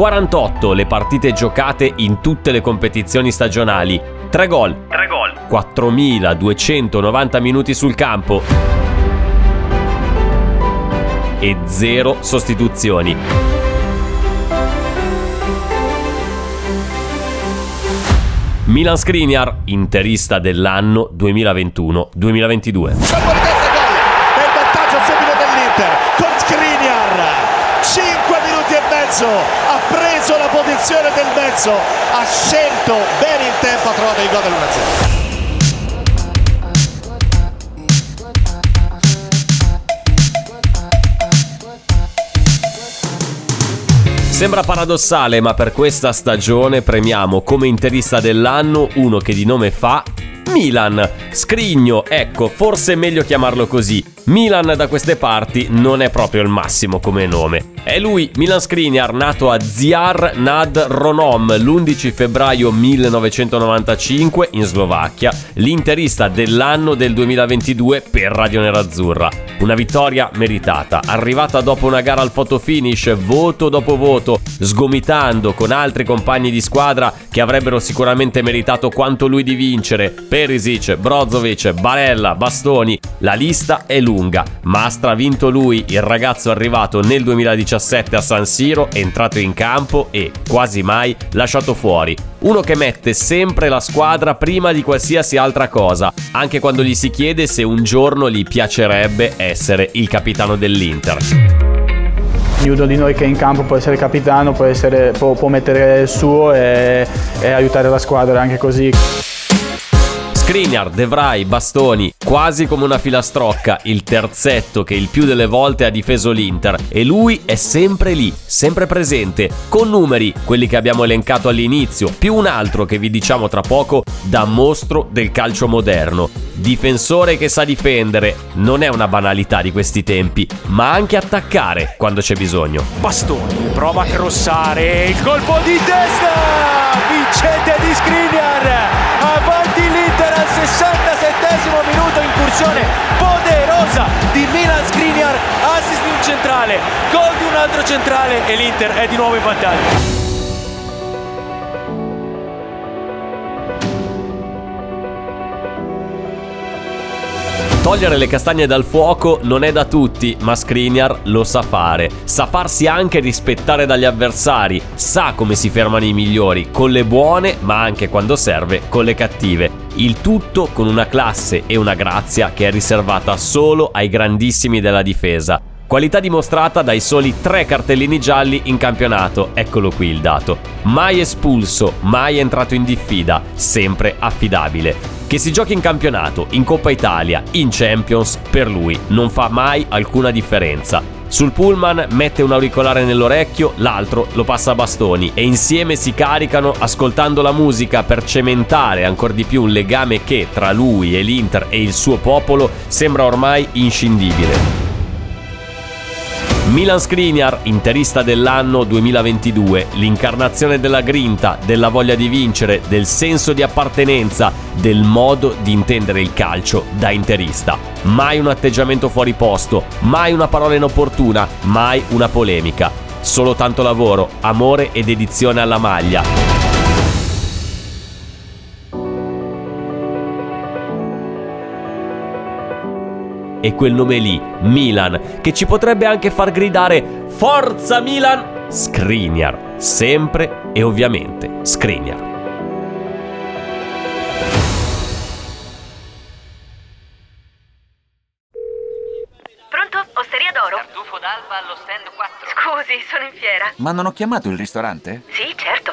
48 le partite giocate in tutte le competizioni stagionali. 3 gol. 3 gol. 4290 minuti sul campo. E 0 sostituzioni. Milan Skriniar, interista dell'anno 2021-2022. Colpo di testa gol e il vantaggio subito dell'Inter con Skriniar 5 minuti e mezzo preso la posizione del mezzo ha scelto bene in tempo ha trovato il gol dell'1-0 Sembra paradossale, ma per questa stagione premiamo come interista dell'anno uno che di nome fa Milan. Scrigno, ecco, forse è meglio chiamarlo così. Milan da queste parti non è proprio il massimo come nome. È lui, Milan Skriniar, nato a Ziar nad Ronom l'11 febbraio 1995 in Slovacchia, l'interista dell'anno del 2022 per Radio Nerazzurra. Una vittoria meritata, arrivata dopo una gara al fotofinish, voto dopo voto, sgomitando con altri compagni di squadra che avrebbero sicuramente meritato quanto lui di vincere, Perisic, Brozovic, Barella, Bastoni. La lista è lunga, ma ha stravinto lui, il ragazzo arrivato nel 2017 a San Siro, entrato in campo e, quasi mai, lasciato fuori. Uno che mette sempre la squadra prima di qualsiasi altra cosa, anche quando gli si chiede se un giorno gli piacerebbe essere il capitano dell'Inter. Ognuno di noi che è in campo può essere capitano, può, essere, può, può mettere il suo e, e aiutare la squadra anche così. Skriniar, De Bastoni, quasi come una filastrocca, il terzetto che il più delle volte ha difeso l'Inter e lui è sempre lì, sempre presente, con numeri, quelli che abbiamo elencato all'inizio, più un altro che vi diciamo tra poco da mostro del calcio moderno. Difensore che sa difendere, non è una banalità di questi tempi, ma anche attaccare quando c'è bisogno. Bastoni prova a crossare il colpo di testa vincente di Skriniar avanti l'Inter centrale gol di un altro centrale e l'Inter è di nuovo in vantaggio Togliere le castagne dal fuoco non è da tutti, ma Skriniar lo sa fare. Sa farsi anche rispettare dagli avversari, sa come si fermano i migliori, con le buone, ma anche quando serve, con le cattive. Il tutto con una classe e una grazia che è riservata solo ai grandissimi della difesa. Qualità dimostrata dai soli tre cartellini gialli in campionato, eccolo qui il dato. Mai espulso, mai entrato in diffida, sempre affidabile. Che si giochi in campionato, in Coppa Italia, in Champions, per lui non fa mai alcuna differenza. Sul pullman mette un auricolare nell'orecchio, l'altro lo passa a bastoni e insieme si caricano ascoltando la musica per cementare ancora di più un legame che tra lui e l'Inter e il suo popolo sembra ormai inscindibile. Milan Skriniar, interista dell'anno 2022, l'incarnazione della grinta, della voglia di vincere, del senso di appartenenza, del modo di intendere il calcio da interista. Mai un atteggiamento fuori posto, mai una parola inopportuna, mai una polemica. Solo tanto lavoro, amore e dedizione alla maglia. E quel nome lì, Milan, che ci potrebbe anche far gridare Forza Milan! Skriniar, sempre e ovviamente Skriniar. Pronto? Osteria d'Oro? Tartufo d'alba allo stand 4. Scusi, sono in fiera. Ma non ho chiamato il ristorante? Sì, certo.